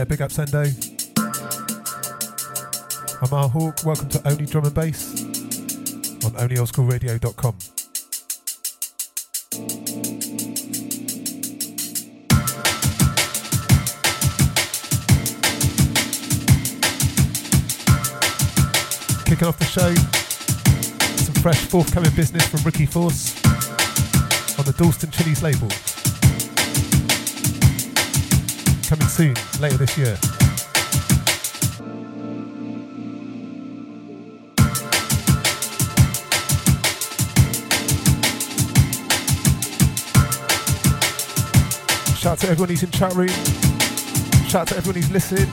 Yeah, big up Sendo. I'm R Hawk. Welcome to Only Drum and Bass on onlyoldskoolradio.com. Kicking off the show, some fresh forthcoming business from Ricky Force on the Dalston Chili's label. Coming soon, later this year. Shout out to everyone who's in chat room. Shout out to everyone who's listening.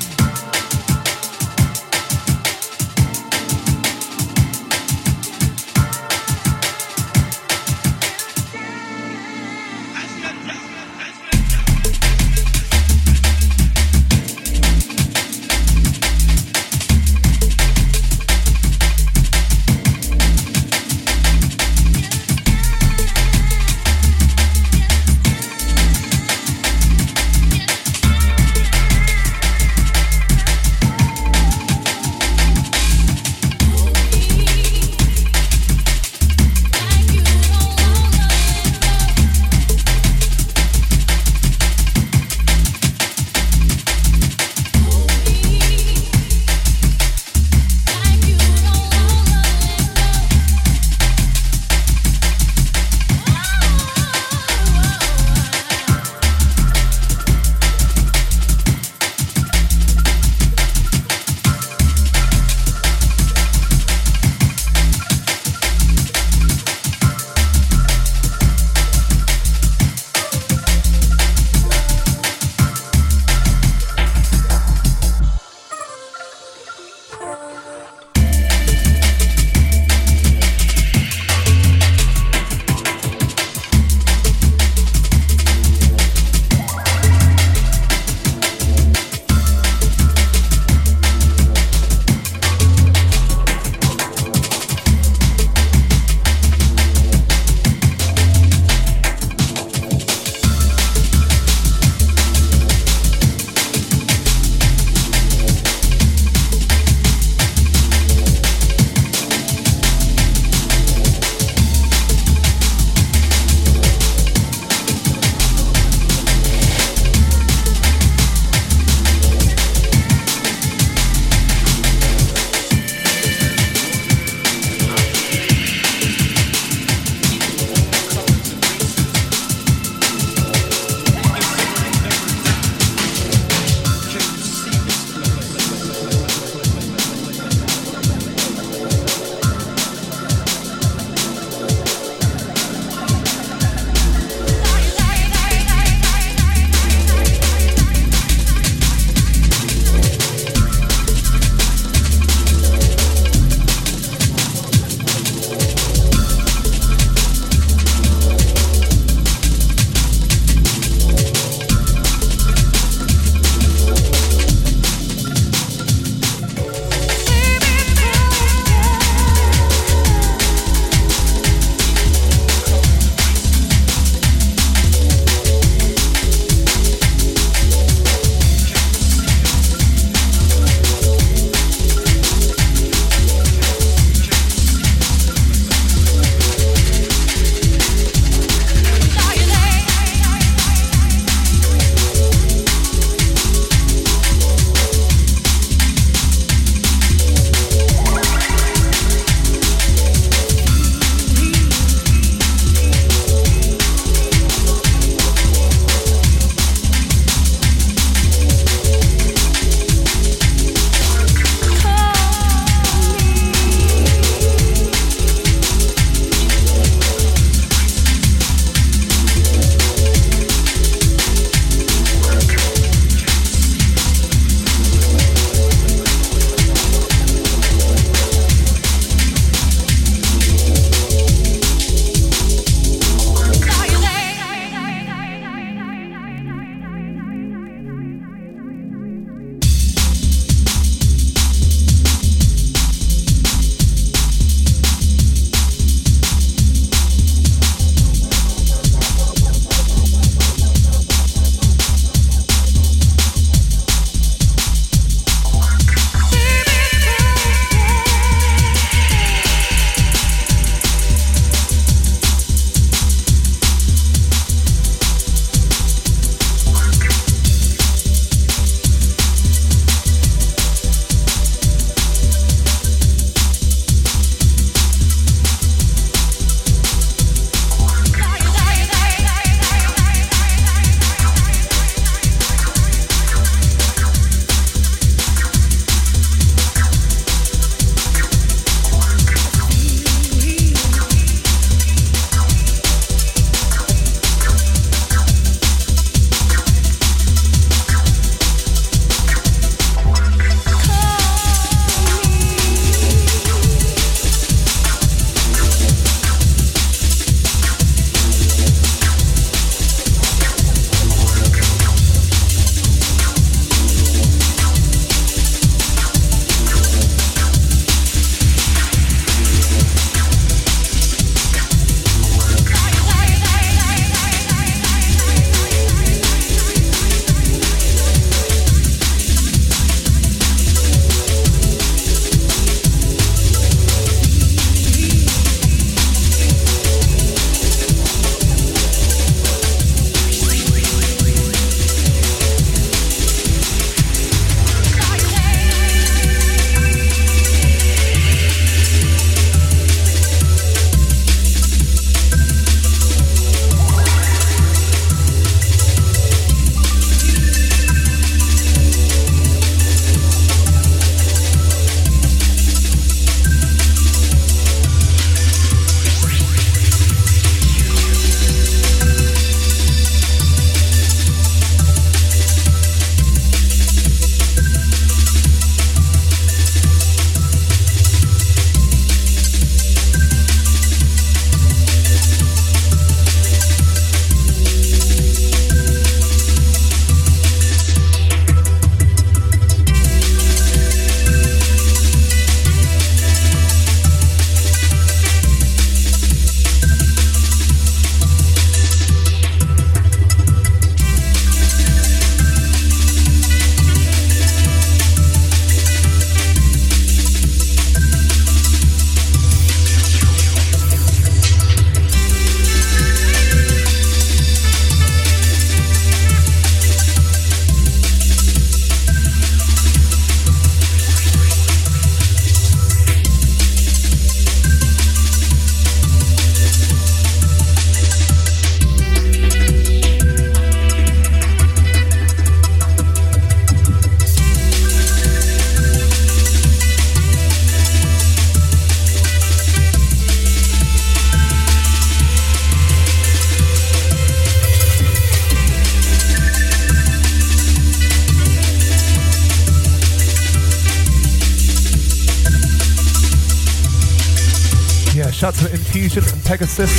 Infusion and Pegasus.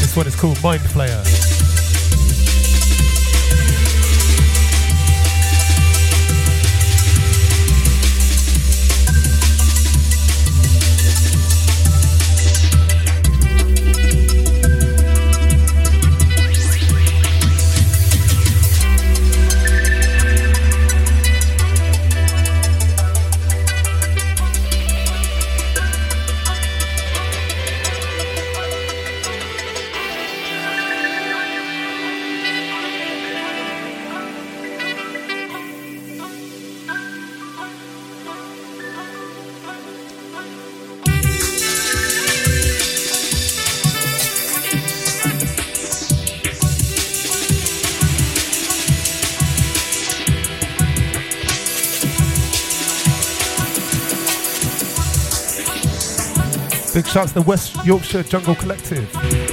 This one is called Mind Flayer. Big shouts to the West Yorkshire Jungle Collective.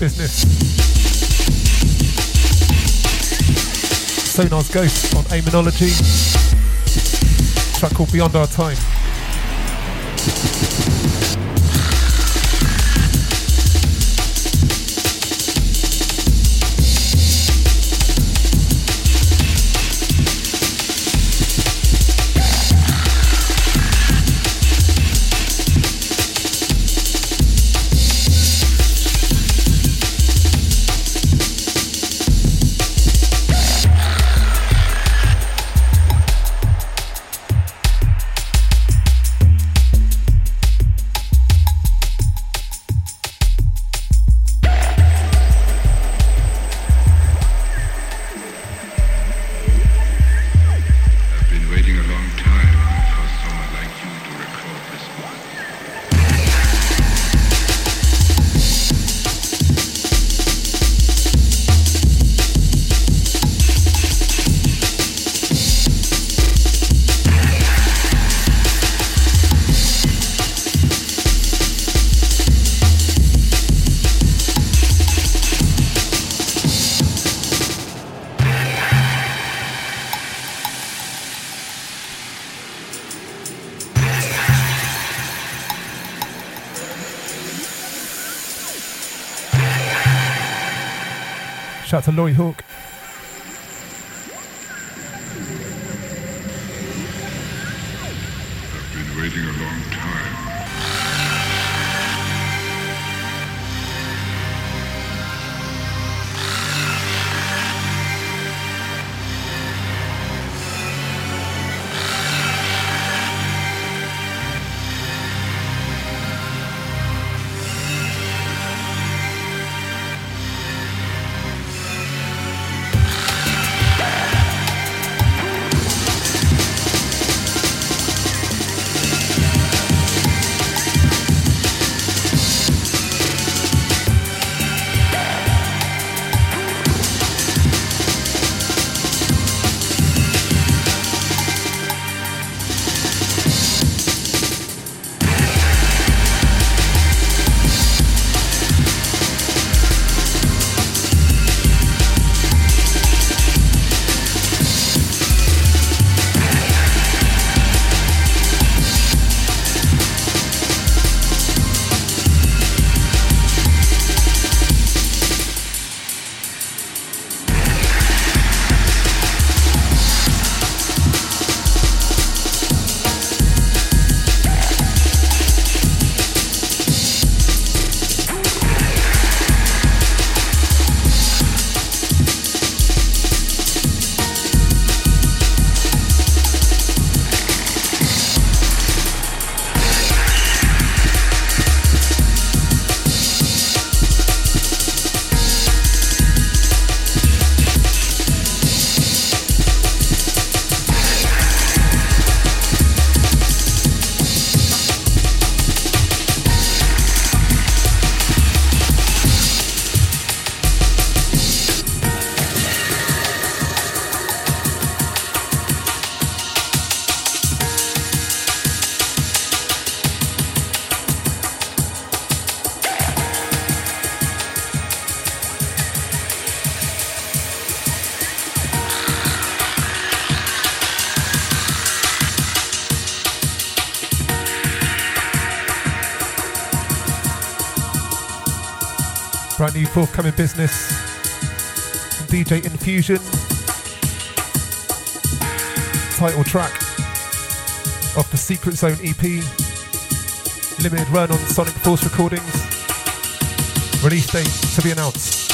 Business. Sonar's Ghost on Amenology. track called Beyond Our Time. Shout out forthcoming business DJ Infusion. Title track of the Secret Zone EP. Limited run on Sonic Force Recordings. Release date to be announced.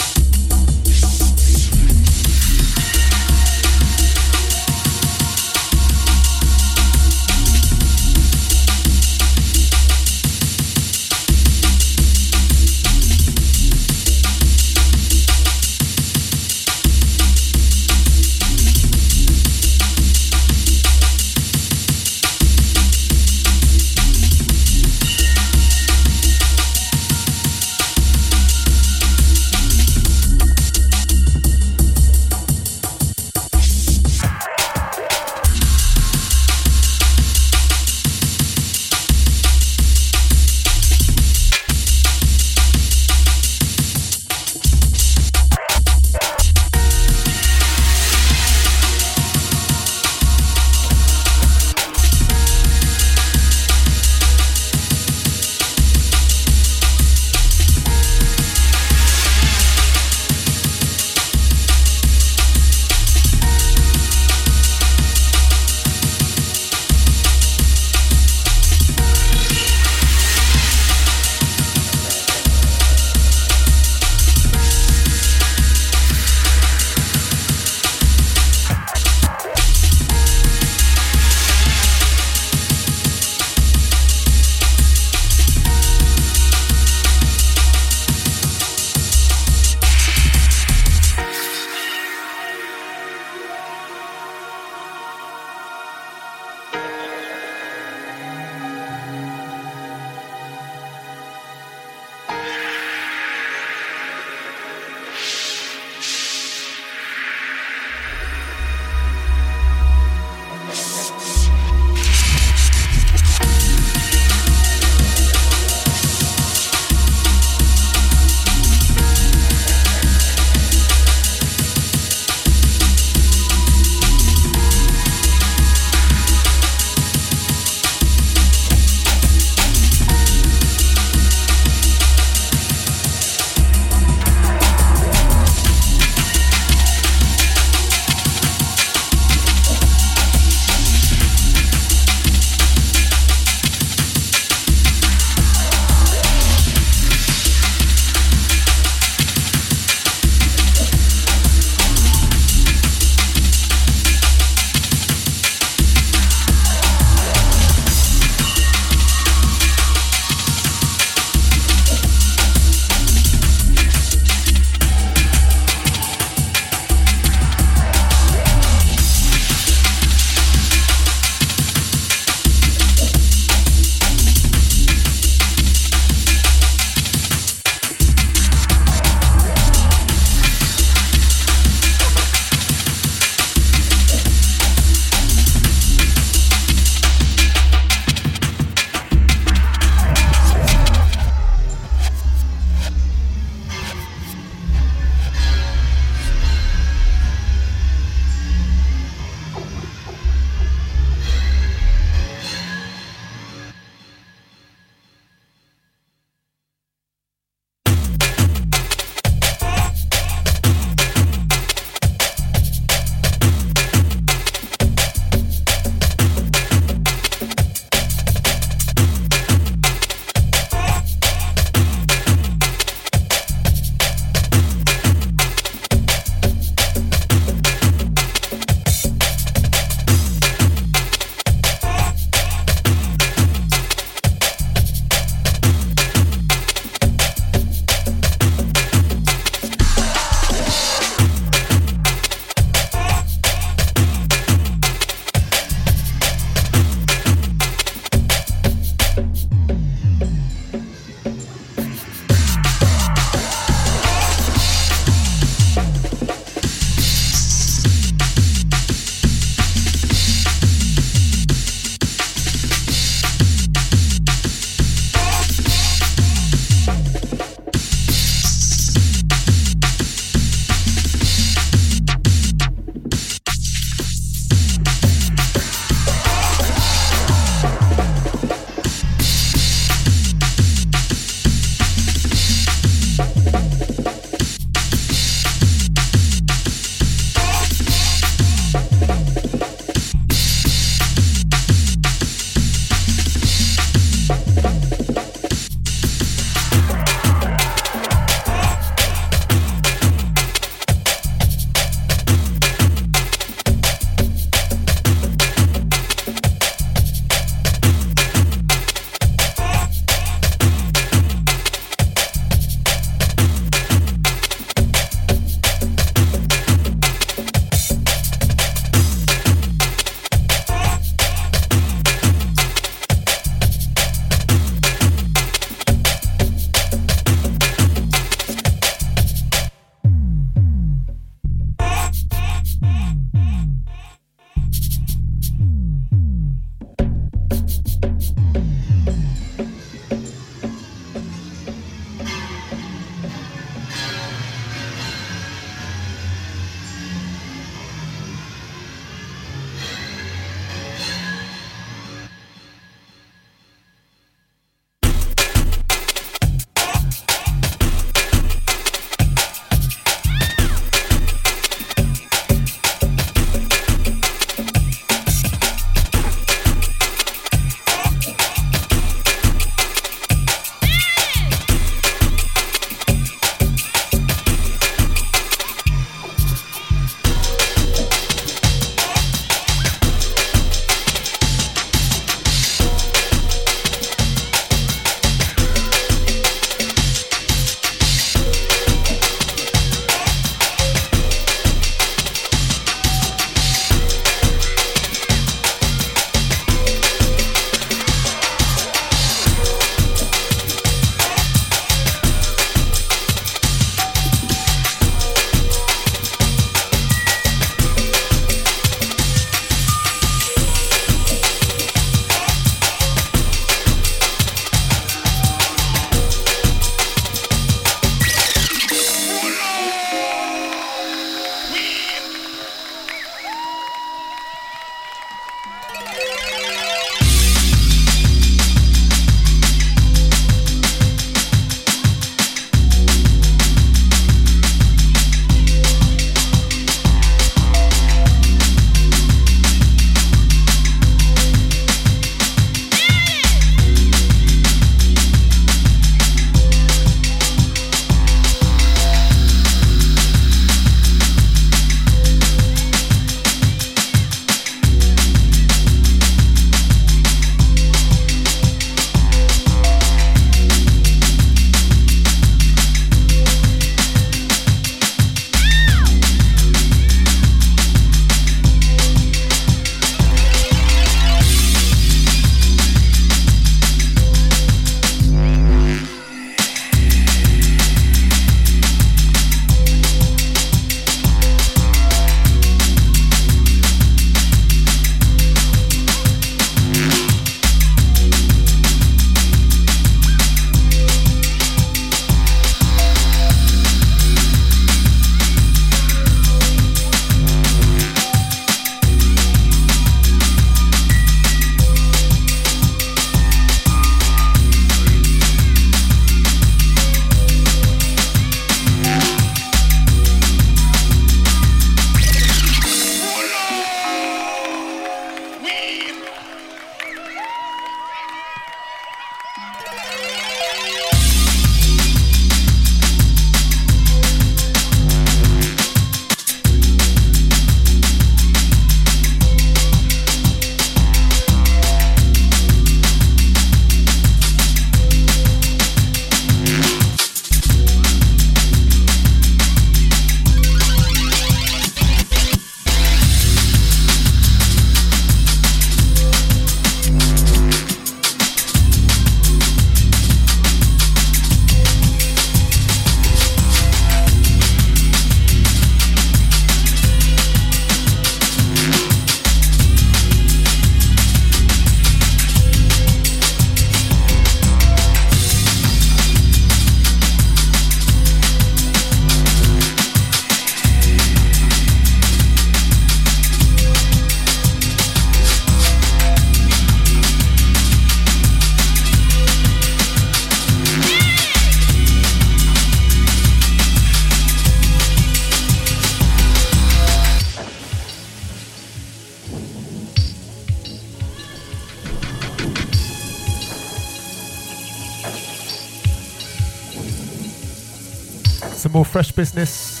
Some more fresh business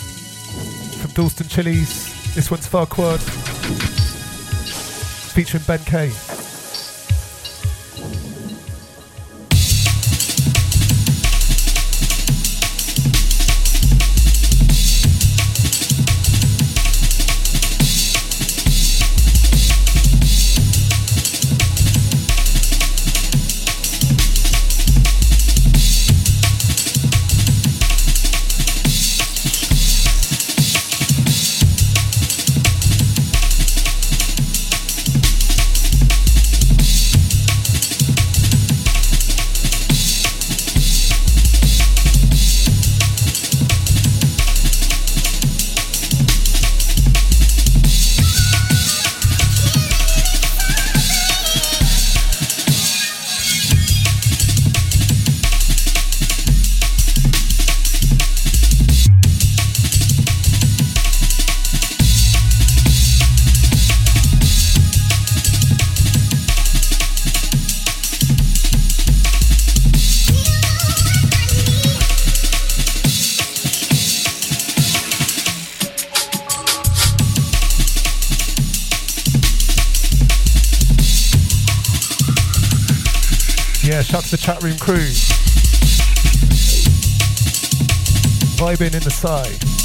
from Dalston Chilies. This one's Farquad featuring Ben K. the chat room crew. Vibing in the side.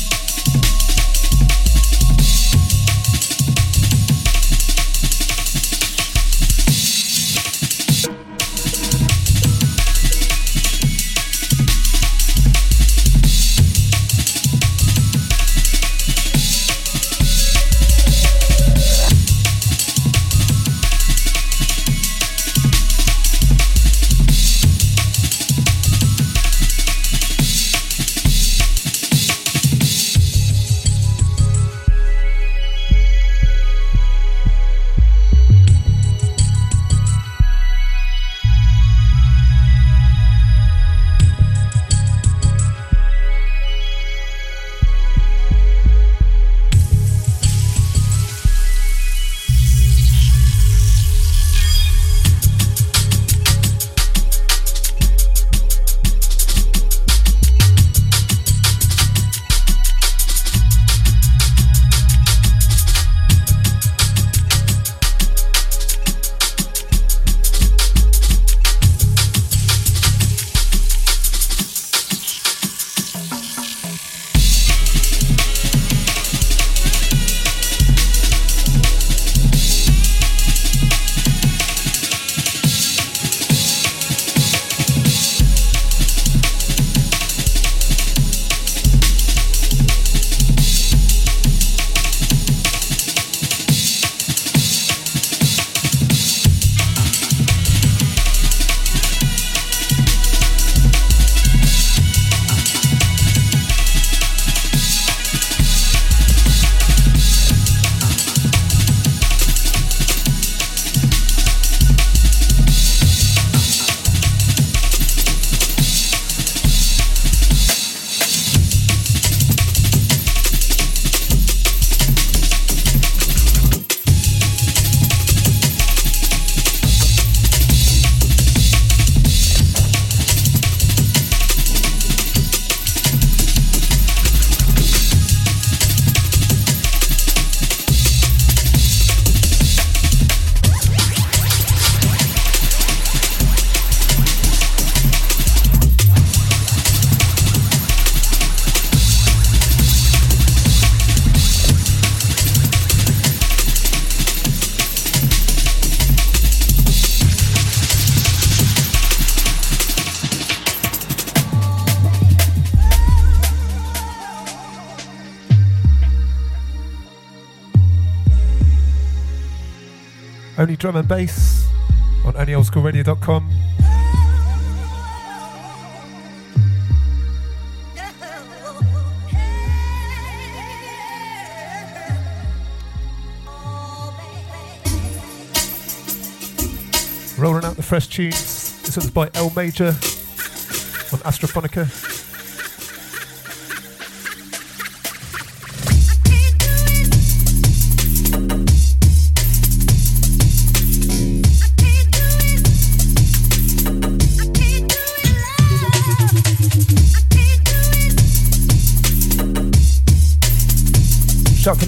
Drum and Bass on onlyoldskoolradio.com. Rolling out the fresh tunes. This one's by L Major on Astrophonica.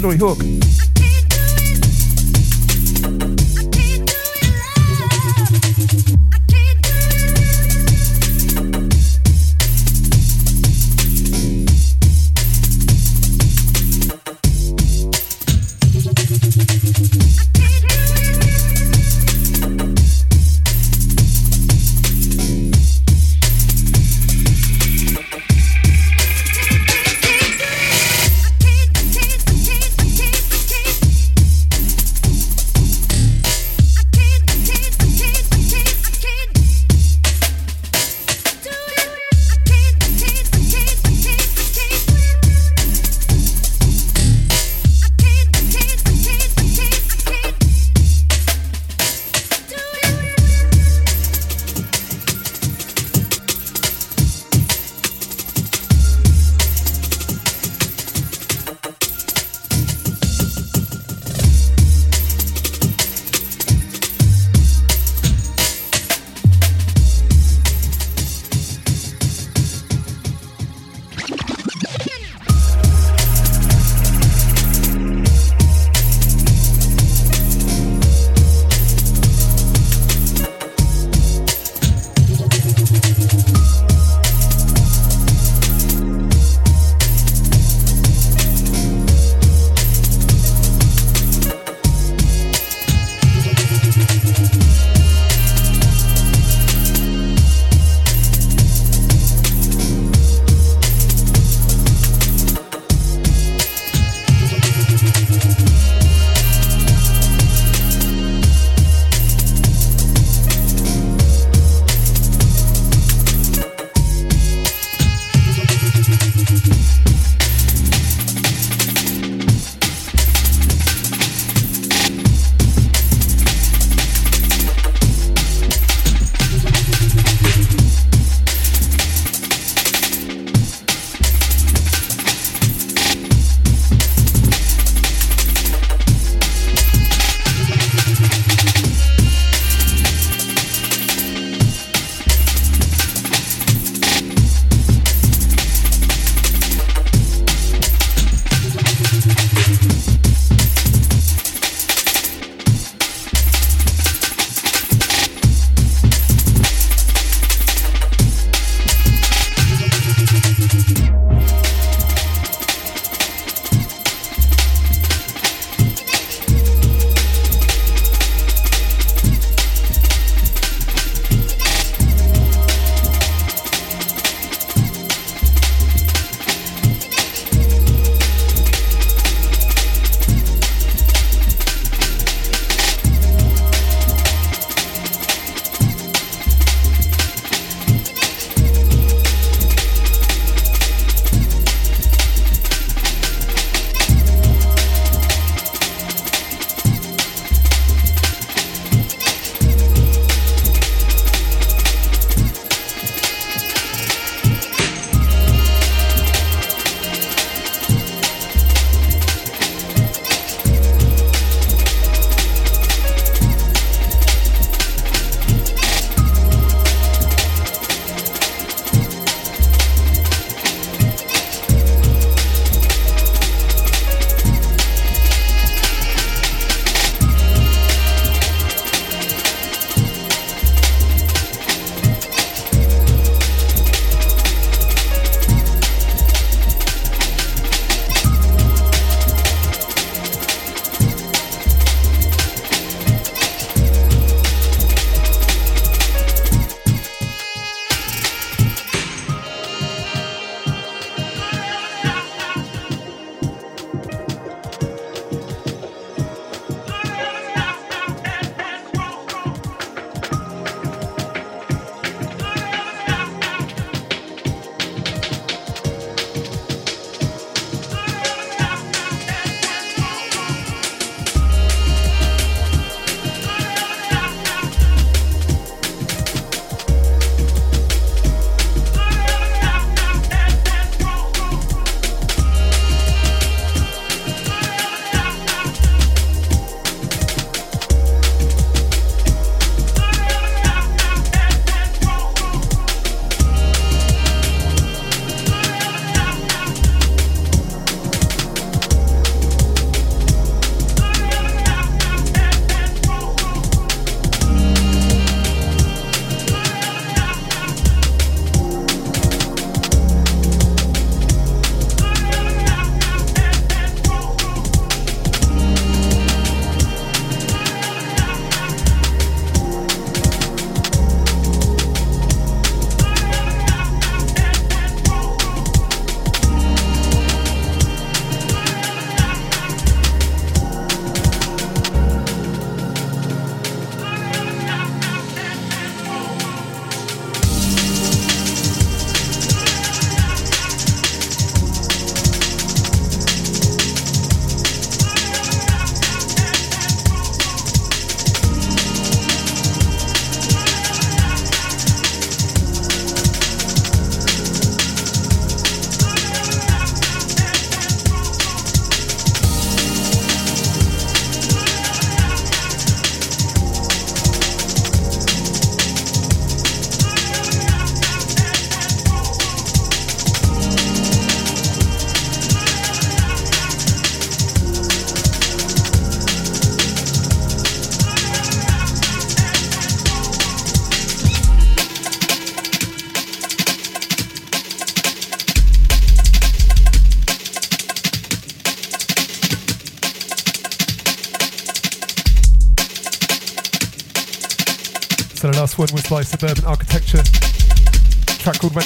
To Laurie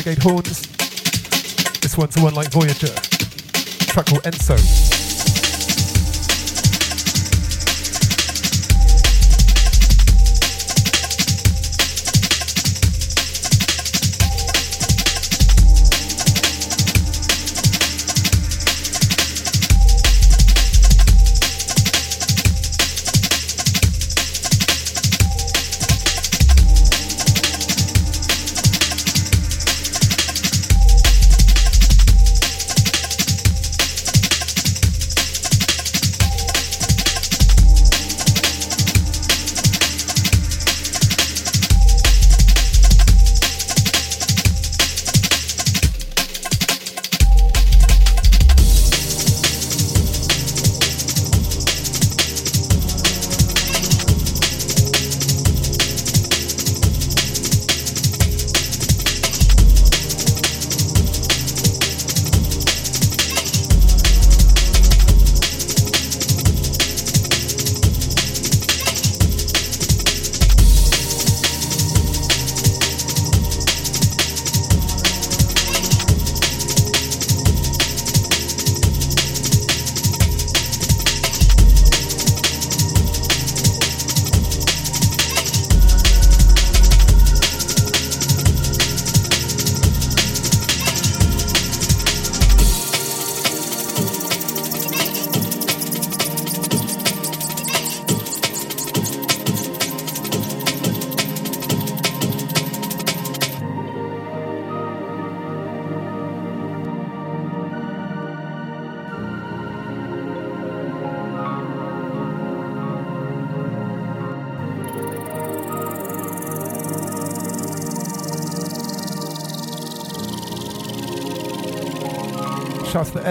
Renegade Horns. This one's the one like Voyager, track called Enso.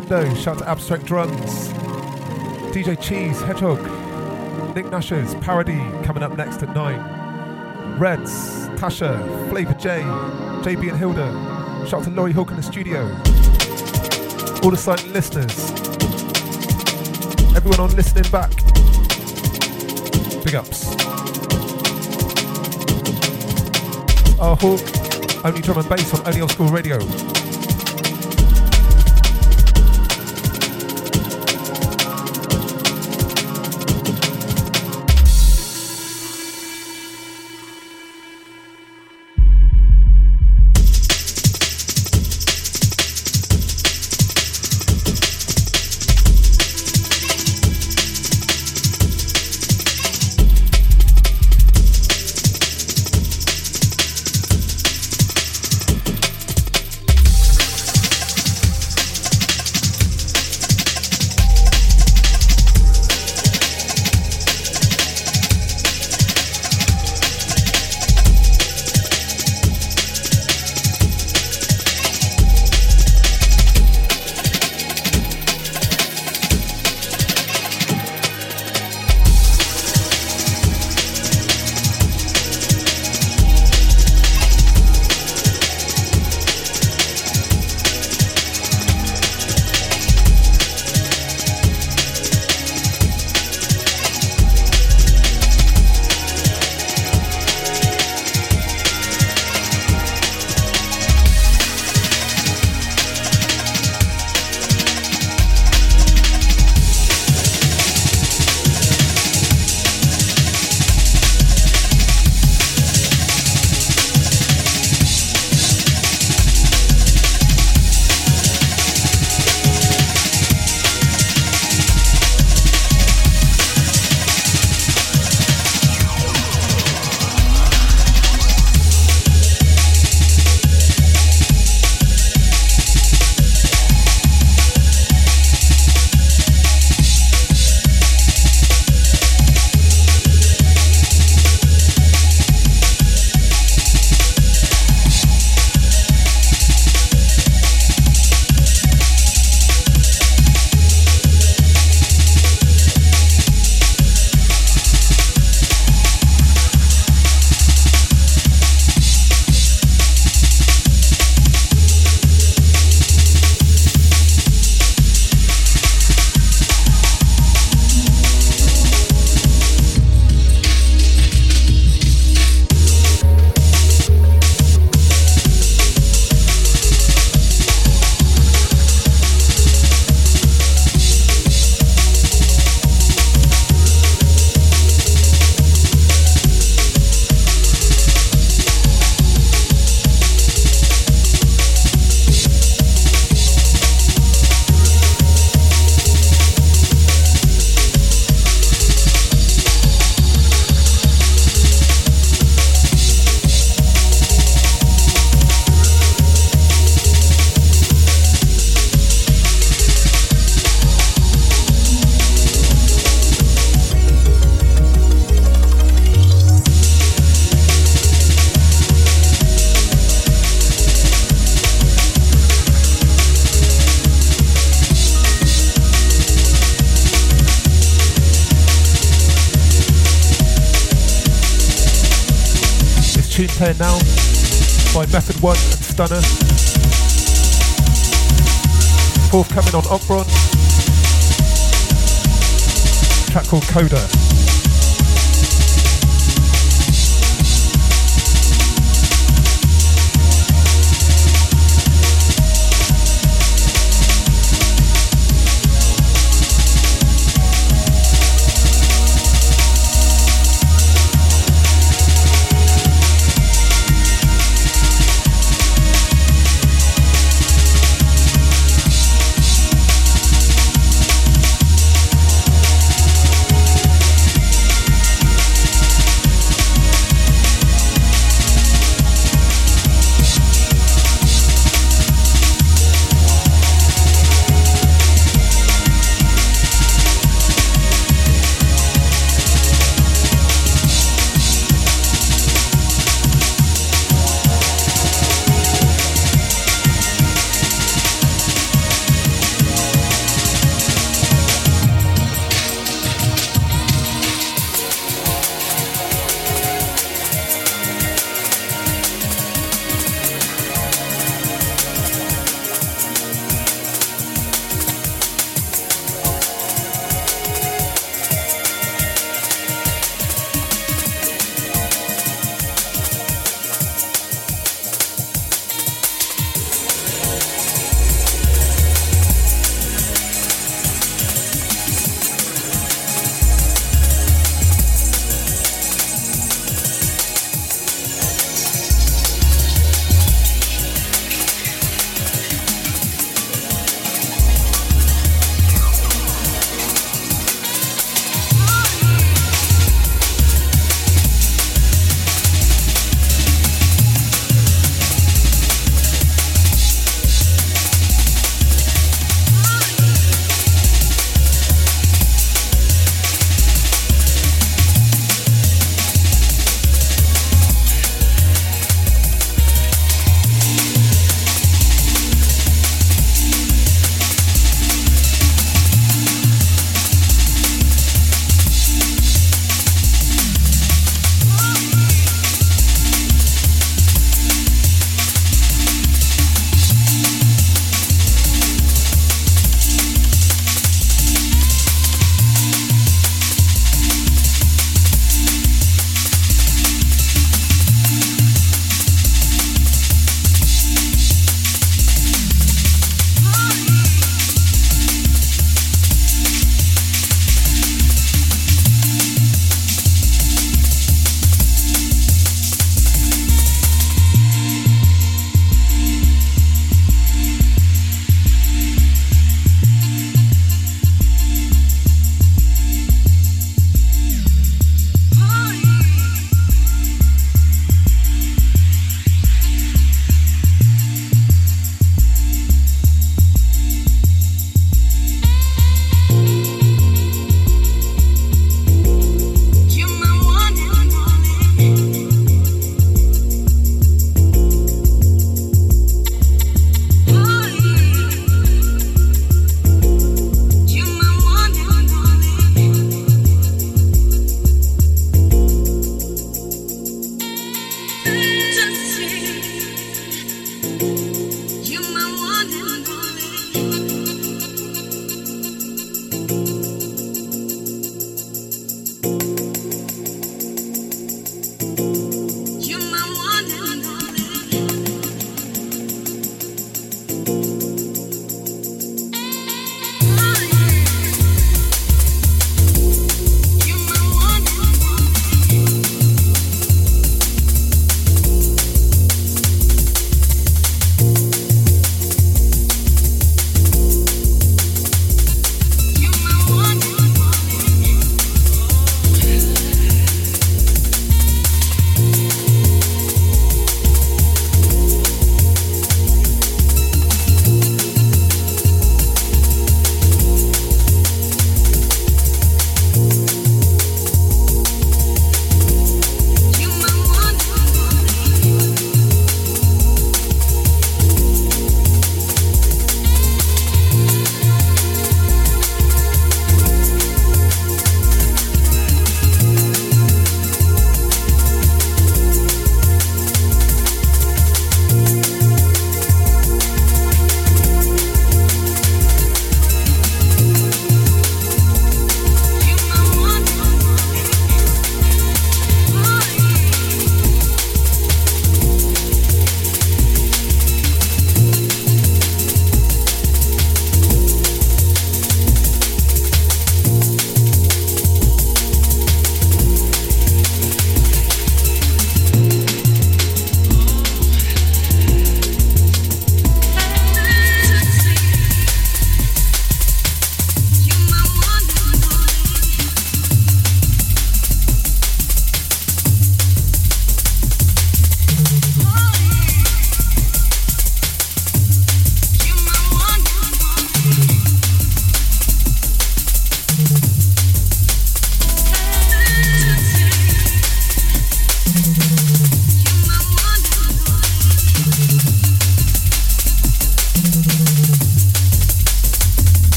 Endo, shout to Abstract Drums, DJ Cheese, Hedgehog, Nick Nashers, Parody coming up next at 9. Reds, Tasha, Flavor J, JB and Hilda. Shout to Laurie Hawk in the studio. All the silent listeners. Everyone on listening back. Big ups. Our Hawk, only drum and bass on Only Old School Radio. Now by Method One and Stunner. Forthcoming on Opron. track called Coda.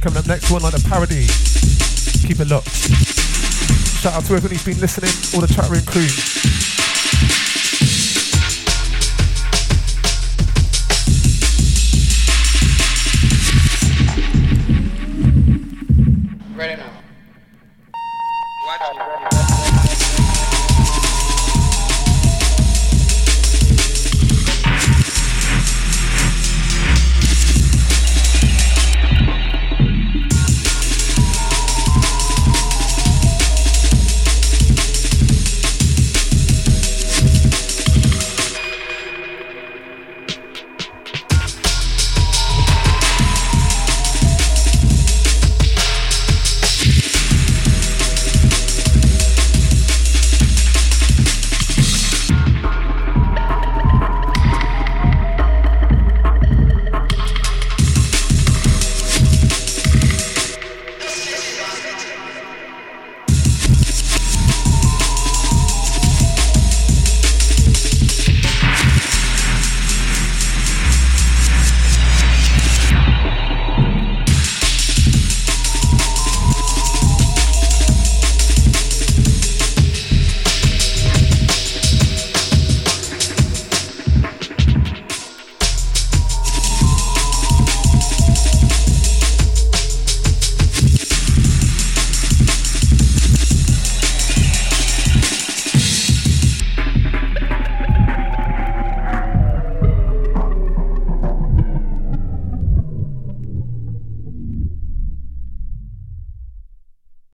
Coming up next one like a parody. Keep it locked. Shout out to everyone who's been listening, all the chat room crew.